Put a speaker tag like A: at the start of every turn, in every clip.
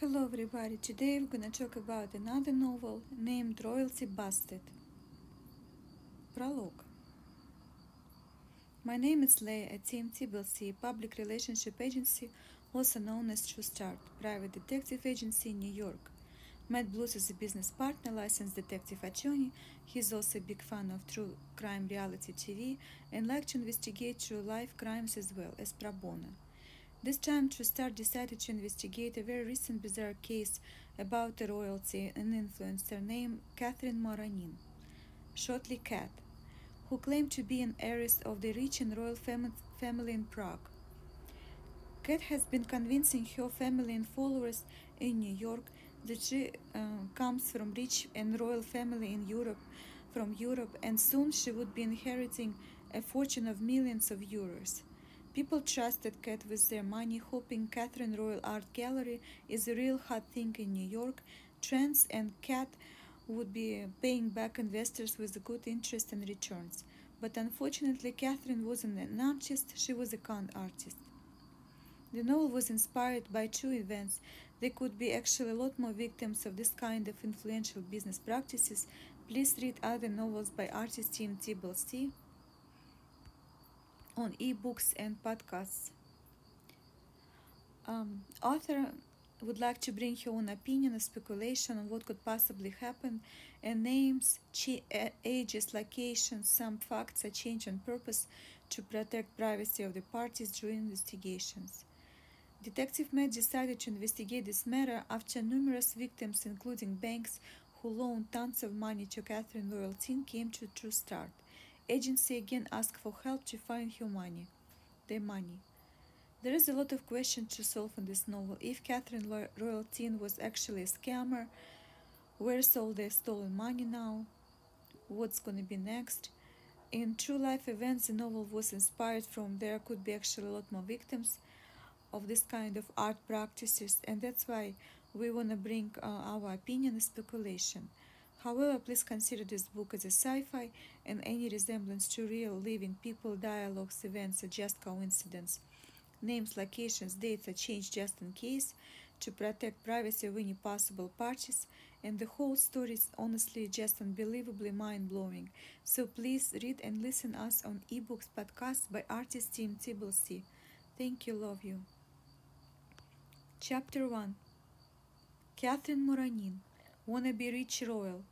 A: Hello everybody, today we're gonna talk about another novel named Royalty Busted. Prologue. My name is Leah at TMT BLC, public relationship agency, also known as True Start, private detective agency in New York. Matt Blues is a business partner, licensed detective attorney. He's also a big fan of true crime reality TV and like to investigate true life crimes as well as pro bono. This time, Tristar decided to investigate a very recent bizarre case about a royalty and influencer named Catherine Moranin, shortly Cat, who claimed to be an heiress of the rich and royal fam- family in Prague. Cat has been convincing her family and followers in New York that she uh, comes from rich and royal family in Europe, from Europe, and soon she would be inheriting a fortune of millions of euros. People trusted Cat with their money, hoping Catherine Royal Art Gallery is a real hot thing in New York. Trends and Cat would be paying back investors with good interest and returns. But unfortunately, Catherine wasn't an artist, she was a con artist. The novel was inspired by two events. There could be actually a lot more victims of this kind of influential business practices. Please read other novels by artist Team TBLC on ebooks and podcasts. Um, author would like to bring her own opinion and speculation on what could possibly happen, and names, ages, locations, some facts are changed on purpose to protect privacy of the parties during investigations. Detective Matt decided to investigate this matter after numerous victims, including banks who loaned tons of money to Catherine Loyalty, came to True Start agency again asked for help to find her money, their money. There is a lot of questions to solve in this novel. If Catherine Royalty was actually a scammer, where's all the stolen money now? What's gonna be next? In true life events, the novel was inspired from. There could be actually a lot more victims of this kind of art practices, and that's why we want to bring uh, our opinion and speculation. However, please consider this book as a sci-fi and any resemblance to real living people, dialogues, events are just coincidence. Names, locations, dates are changed just in case to protect privacy of any possible parties, and the whole story is honestly just unbelievably mind-blowing. So please read and listen us on ebooks podcast by artist team TBLC. Thank you, love you. Chapter 1 Catherine Moranin Wanna be rich royal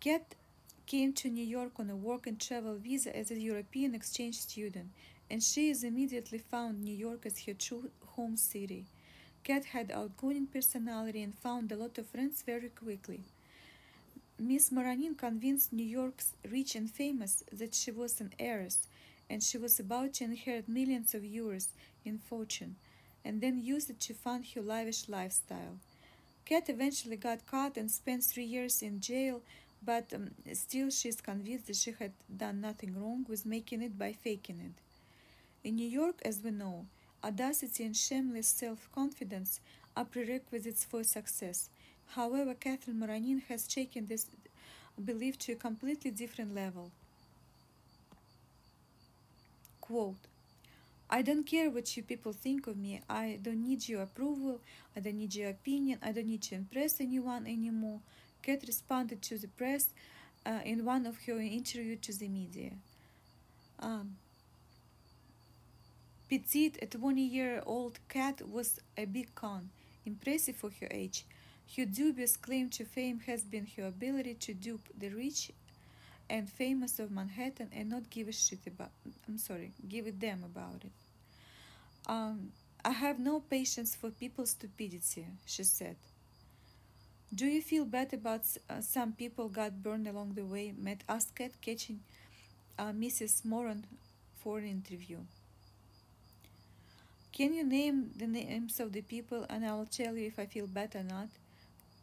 A: Kat came to New York on a work and travel visa as a European exchange student, and she is immediately found New York as her true home city. Kat had outgoing personality and found a lot of friends very quickly. Miss Moranin convinced New York's rich and famous that she was an heiress and she was about to inherit millions of euros in fortune and then used it to fund her lavish lifestyle. Cat eventually got caught and spent three years in jail but um, still she's convinced that she had done nothing wrong with making it by faking it. In New York, as we know, audacity and shameless self confidence are prerequisites for success. However, Catherine Moranin has taken this belief to a completely different level. Quote I don't care what you people think of me. I don't need your approval. I don't need your opinion. I don't need to impress anyone anymore. Cat responded to the press uh, in one of her interviews to the media. Um, petite, a 20 year old cat was a big con, impressive for her age. Her dubious claim to fame has been her ability to dupe the rich and famous of Manhattan and not give a shit about I'm sorry, give a damn about it. Um, I have no patience for people's stupidity, she said. Do you feel bad about uh, some people got burned along the way? Matt asked Cat, catching uh, Mrs. Moran for an interview. Can you name the names of the people and I will tell you if I feel bad or not?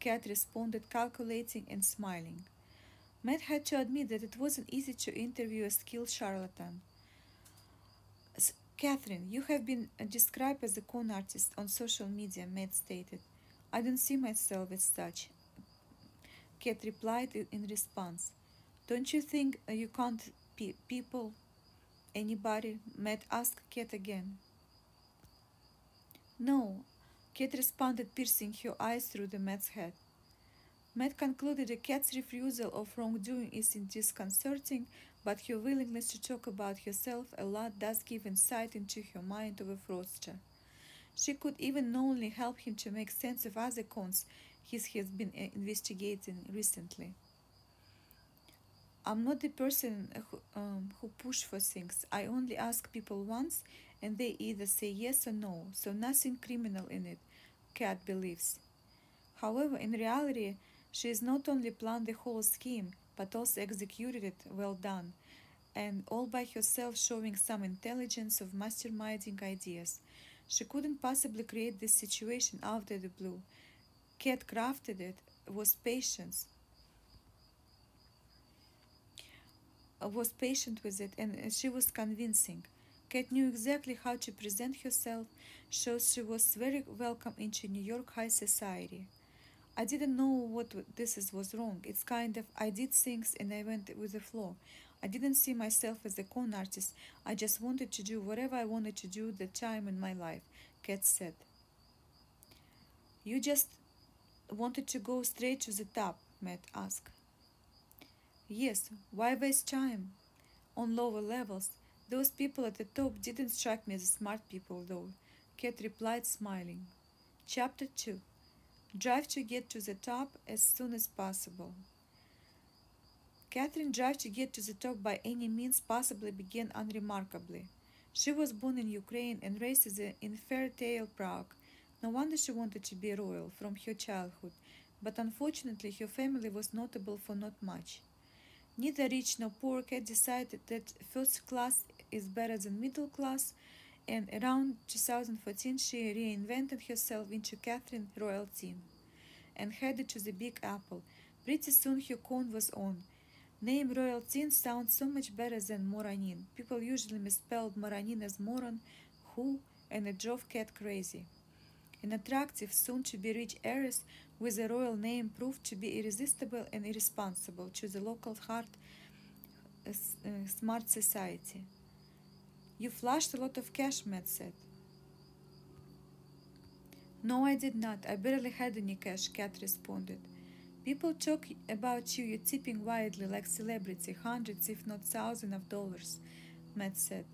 A: Kat responded, calculating and smiling. Matt had to admit that it wasn't easy to interview a skilled charlatan. Catherine, you have been uh, described as a con artist on social media, Matt stated. I don't see myself as such. Cat replied in response. Don't you think you can't pe- people, anybody? Matt asked Cat again. No, Cat responded, piercing her eyes through the Matt's head. Matt concluded the cat's refusal of wrongdoing is disconcerting, but her willingness to talk about herself a lot does give insight into her mind of a fraudster. She could even only help him to make sense of other cons he has been uh, investigating recently. I'm not the person who, um, who push for things. I only ask people once, and they either say yes or no, so nothing criminal in it, Kat believes. However, in reality, she has not only planned the whole scheme, but also executed it well done, and all by herself showing some intelligence of masterminding ideas. She couldn't possibly create this situation out of the blue. Cat crafted it, was patience, was patient with it, and she was convincing. Cat knew exactly how to present herself, so she was very welcome into New York high society. I didn't know what this is, was wrong. It's kind of I did things and I went with the flow. I didn't see myself as a con artist. I just wanted to do whatever I wanted to do the time in my life, Cat said. You just wanted to go straight to the top, Matt asked. Yes, why waste time? On lower levels, those people at the top didn't strike me as smart people, though, Cat replied, smiling. Chapter 2 Drive to get to the top as soon as possible. Catherine drive to get to the top by any means possibly began unremarkably. She was born in Ukraine and raised in Fairtale, Prague. No wonder she wanted to be royal from her childhood, but unfortunately her family was notable for not much. Neither rich nor poor Cat decided that first class is better than middle class and around 2014 she reinvented herself into Catherine Royal Teen and headed to the Big Apple. Pretty soon her con was on. Name Royal Teen sounds so much better than Moranin. People usually misspelled Moranin as Moron, who, and it drove Cat crazy. An attractive, soon-to-be rich heiress with a royal name proved to be irresistible and irresponsible to the local heart uh, uh smart society. You flushed a lot of cash, Matt said. No, I did not. I barely had any cash, Kat responded. People talk about you, you're tipping widely like celebrity, hundreds if not thousands of dollars, Matt said.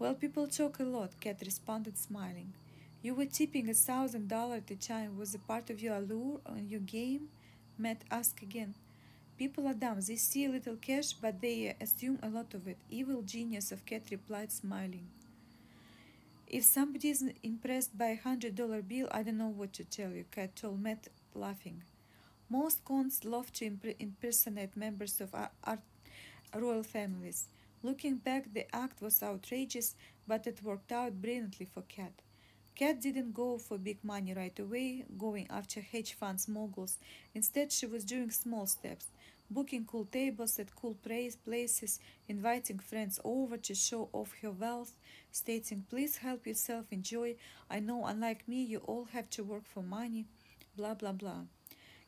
A: Well, people talk a lot, Kat responded, smiling. You were tipping a thousand dollars at a time. Was a part of your allure on your game? Matt asked again. People are dumb. They see a little cash, but they assume a lot of it. Evil genius of Cat replied, smiling. If somebody is impressed by a hundred dollar bill, I don't know what to tell you, Cat told Matt, laughing. Most cons love to imp- impersonate members of our, our royal families. Looking back, the act was outrageous, but it worked out brilliantly for Cat. Cat didn't go for big money right away, going after hedge funds moguls. Instead, she was doing small steps booking cool tables at cool places, inviting friends over to show off her wealth, stating, Please help yourself, enjoy. I know, unlike me, you all have to work for money, blah blah blah.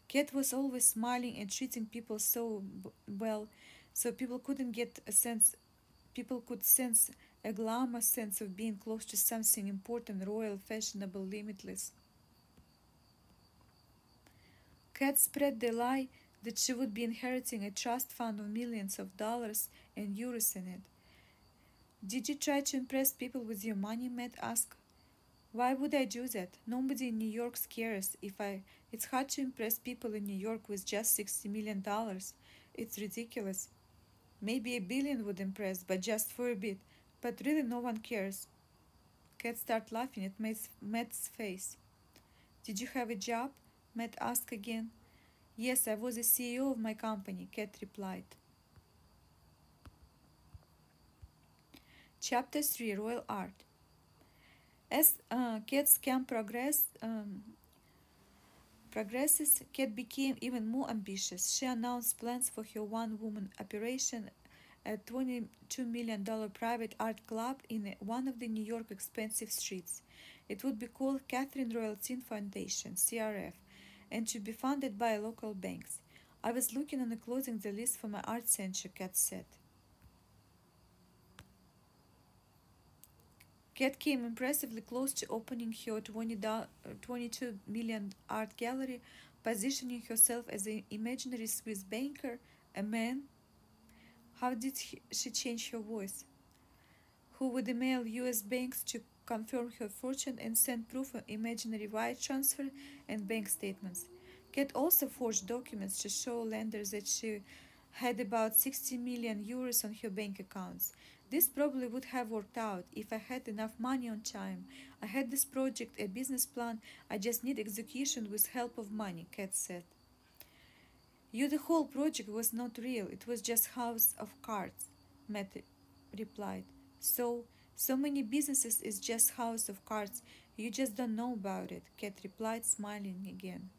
A: Cat was always smiling and treating people so well, so people couldn't get a sense, people could sense a glamour sense of being close to something important, royal, fashionable, limitless. Cat spread the lie that she would be inheriting a trust fund of millions of dollars and euros in it. Did you try to impress people with your money? Matt asked. Why would I do that? Nobody in New York cares if I. It's hard to impress people in New York with just $60 million. It's ridiculous. Maybe a billion would impress, but just for a bit. But really, no one cares. Cat started laughing at Matt's face. Did you have a job? Matt asked again. Yes, I was the CEO of my company, Cat replied. Chapter 3 Royal Art As uh, camp progressed, um, progresses, Cat became even more ambitious. She announced plans for her one woman operation, a $22 million private art club in one of the New York expensive streets. It would be called Catherine Royal Teen Foundation, CRF and to be funded by local banks. I was looking on closing the list for my art center, Cat said. Cat came impressively close to opening her 20 22 million art gallery, positioning herself as an imaginary Swiss banker, a man. How did she change her voice? Who would email US banks to confirm her fortune and send proof of imaginary wire transfer and bank statements. Cat also forged documents to show lenders that she had about 60 million euros on her bank accounts. This probably would have worked out if I had enough money on time. I had this project, a business plan. I just need execution with help of money, Cat said. You, the whole project was not real. It was just house of cards, Matt replied. So, so many businesses is just house of cards. You just don't know about it, Cat replied, smiling again.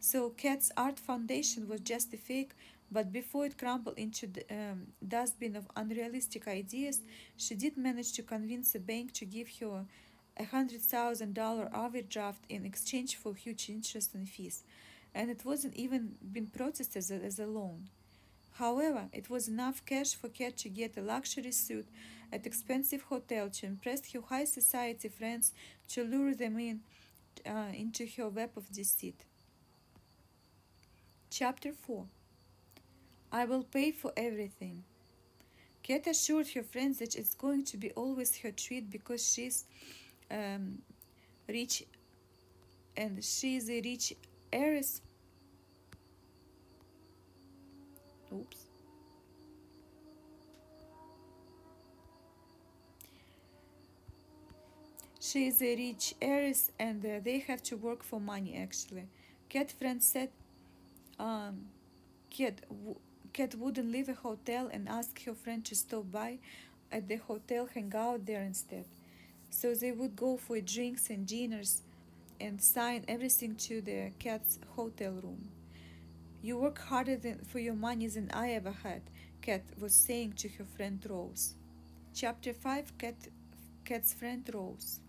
A: So Cat's art foundation was just a fake, but before it crumbled into the um, dustbin of unrealistic ideas, she did manage to convince a bank to give her a hundred thousand dollar overdraft in exchange for huge interest and fees, and it wasn't even been processed as a, as a loan. However, it was enough cash for Cat to get a luxury suit at expensive hotel to impress her high society friends to lure them in uh, into her web of deceit. Chapter 4 I will pay for everything. Cat assured her friends that it's going to be always her treat because she's um, rich and she's a rich heiress. Oops. She is a rich heiress and uh, they have to work for money actually. Cat friend said um, Cat, Cat wouldn't leave a hotel and ask her friend to stop by at the hotel, hang out there instead. So they would go for drinks and dinners and sign everything to the cat's hotel room. You work harder than, for your money than I ever had, Cat was saying to her friend Rose. Chapter 5 Cat, Cat's friend Rose.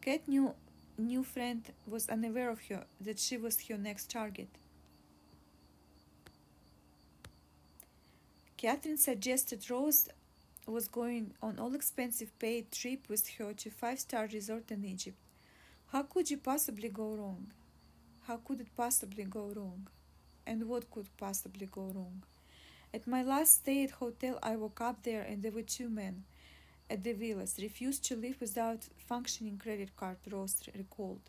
A: Cat knew new friend was unaware of her that she was her next target. Catherine suggested Rose was going on all expensive paid trip with her to five-star resort in Egypt. How could you possibly go wrong? How could it possibly go wrong? And what could possibly go wrong? At my last stay at hotel, I woke up there and there were two men at the villas refused to live without functioning credit card, Rose recalled.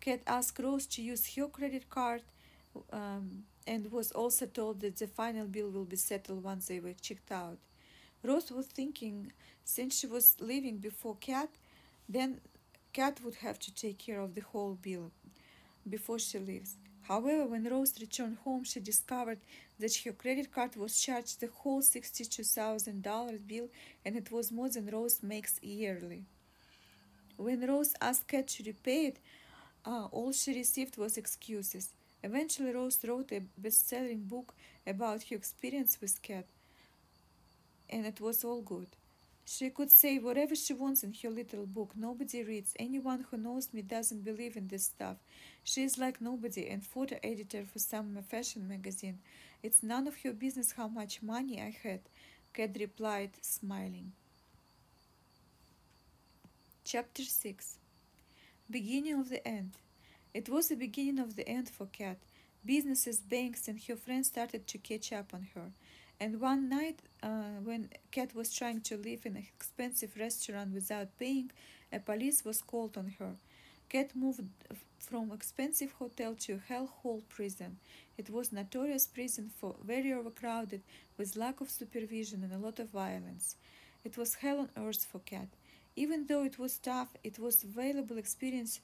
A: Kat asked Rose to use her credit card um, and was also told that the final bill will be settled once they were checked out. Rose was thinking since she was leaving before Kat, then Kat would have to take care of the whole bill before she leaves. However, when Rose returned home, she discovered that her credit card was charged the whole $62,000 bill and it was more than Rose makes yearly. When Rose asked Cat to repay it, uh, all she received was excuses. Eventually, Rose wrote a best selling book about her experience with Cat, and it was all good. She could say whatever she wants in her little book. Nobody reads. Anyone who knows me doesn't believe in this stuff. She is like nobody and photo editor for some fashion magazine. It's none of your business how much money I had, Cat replied, smiling. Chapter 6 Beginning of the End It was the beginning of the end for Cat. Businesses, banks, and her friends started to catch up on her. And one night, uh, when Kat was trying to live in an expensive restaurant without paying, a police was called on her. Kat moved from expensive hotel to hellhole prison. It was notorious prison for very overcrowded, with lack of supervision and a lot of violence. It was hell on earth for Kat. Even though it was tough, it was valuable experience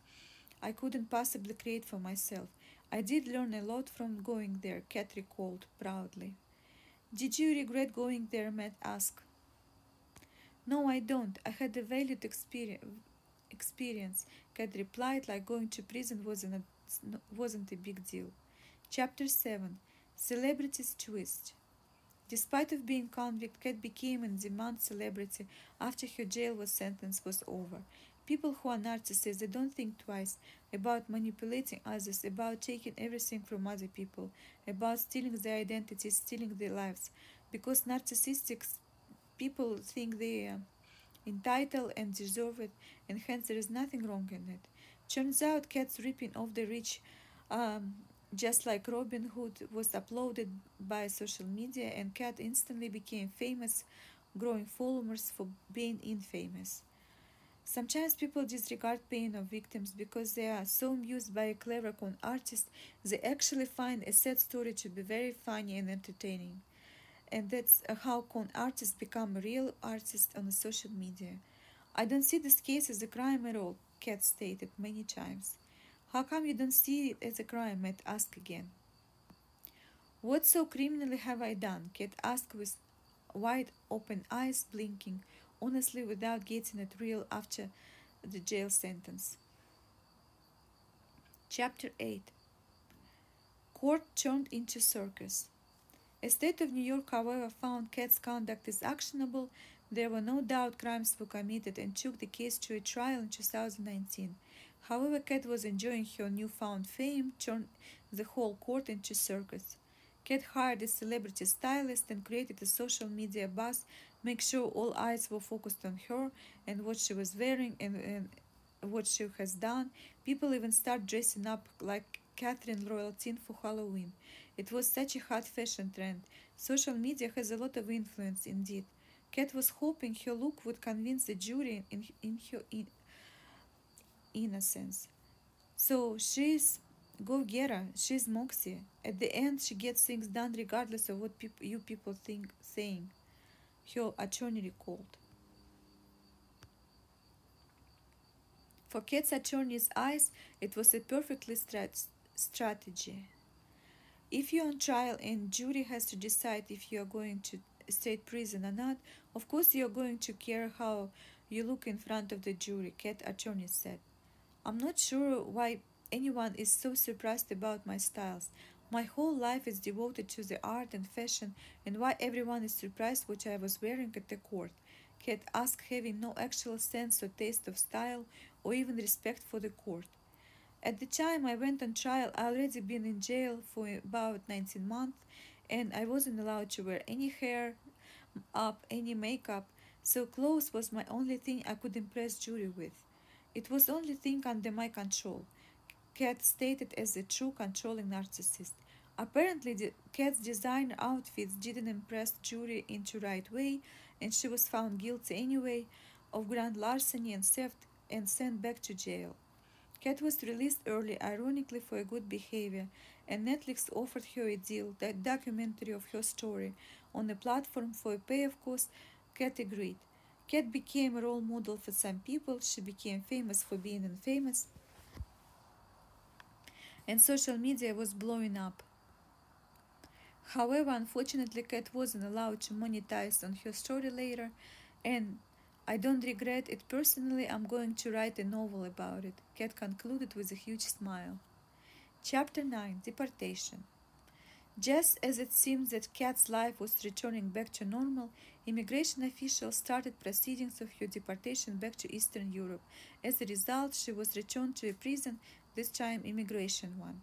A: I couldn't possibly create for myself. I did learn a lot from going there, Kat recalled proudly. Did you regret going there? Matt asked. No, I don't. I had a valued experience, Kat replied, like going to prison wasn't a, wasn't a big deal. Chapter 7 Celebrity's Twist Despite of being convict, Kat became in demand celebrity after her jail was sentence was over. People who are narcissists, they don't think twice about manipulating others, about taking everything from other people, about stealing their identities, stealing their lives. Because narcissistic people think they are entitled and deserved, and hence there is nothing wrong in it. Turns out cats ripping off the rich, um, just like Robin Hood was uploaded by social media, and cat instantly became famous, growing followers for being infamous. Sometimes people disregard pain of victims because they are so amused by a clever con artist, they actually find a sad story to be very funny and entertaining. And that's uh, how con artists become real artists on social media. I don't see this case as a crime at all, Cat stated many times. How come you don't see it as a crime? Matt asked again. What so criminally have I done? Cat asked with wide open eyes blinking honestly without getting it real after the jail sentence. Chapter 8 Court turned into circus. A state of New York, however, found Cat's conduct is actionable. There were no doubt crimes were committed and took the case to a trial in 2019. However, Cat was enjoying her newfound fame, turned the whole court into circus. Cat hired a celebrity stylist and created a social media buzz make sure all eyes were focused on her and what she was wearing and, and what she has done. People even start dressing up like Catherine Royalton for Halloween. It was such a hot fashion trend. Social media has a lot of influence indeed. Kat was hoping her look would convince the jury in, in her in, innocence. So she's go getter. She's Moxie. At the end, she gets things done regardless of what peop- you people think saying her attorney recalled. For Cat's attorney's eyes, it was a perfectly strat- strategy. If you're on trial and jury has to decide if you are going to state prison or not, of course you're going to care how you look in front of the jury, Cat attorney said. I'm not sure why anyone is so surprised about my styles. My whole life is devoted to the art and fashion, and why everyone is surprised what I was wearing at the court. Cat asked, having no actual sense or taste of style or even respect for the court. At the time I went on trial, I already been in jail for about 19 months, and I wasn't allowed to wear any hair up, any makeup, so clothes was my only thing I could impress jury with. It was the only thing under my control. Cat stated as a true controlling narcissist. Apparently, the Cat's designer outfits didn't impress jury in the right way, and she was found guilty anyway of grand larceny and theft and sent back to jail. Cat was released early, ironically for a good behavior, and Netflix offered her a deal, that documentary of her story, on a platform for a pay, of course. Cat agreed. Cat became a role model for some people. She became famous for being infamous and social media was blowing up. However, unfortunately, Cat wasn't allowed to monetize on her story later, and I don't regret it personally. I'm going to write a novel about it. Cat concluded with a huge smile. Chapter 9 Deportation. Just as it seemed that Cat's life was returning back to normal, immigration officials started proceedings of her deportation back to Eastern Europe. As a result, she was returned to a prison this time immigration one.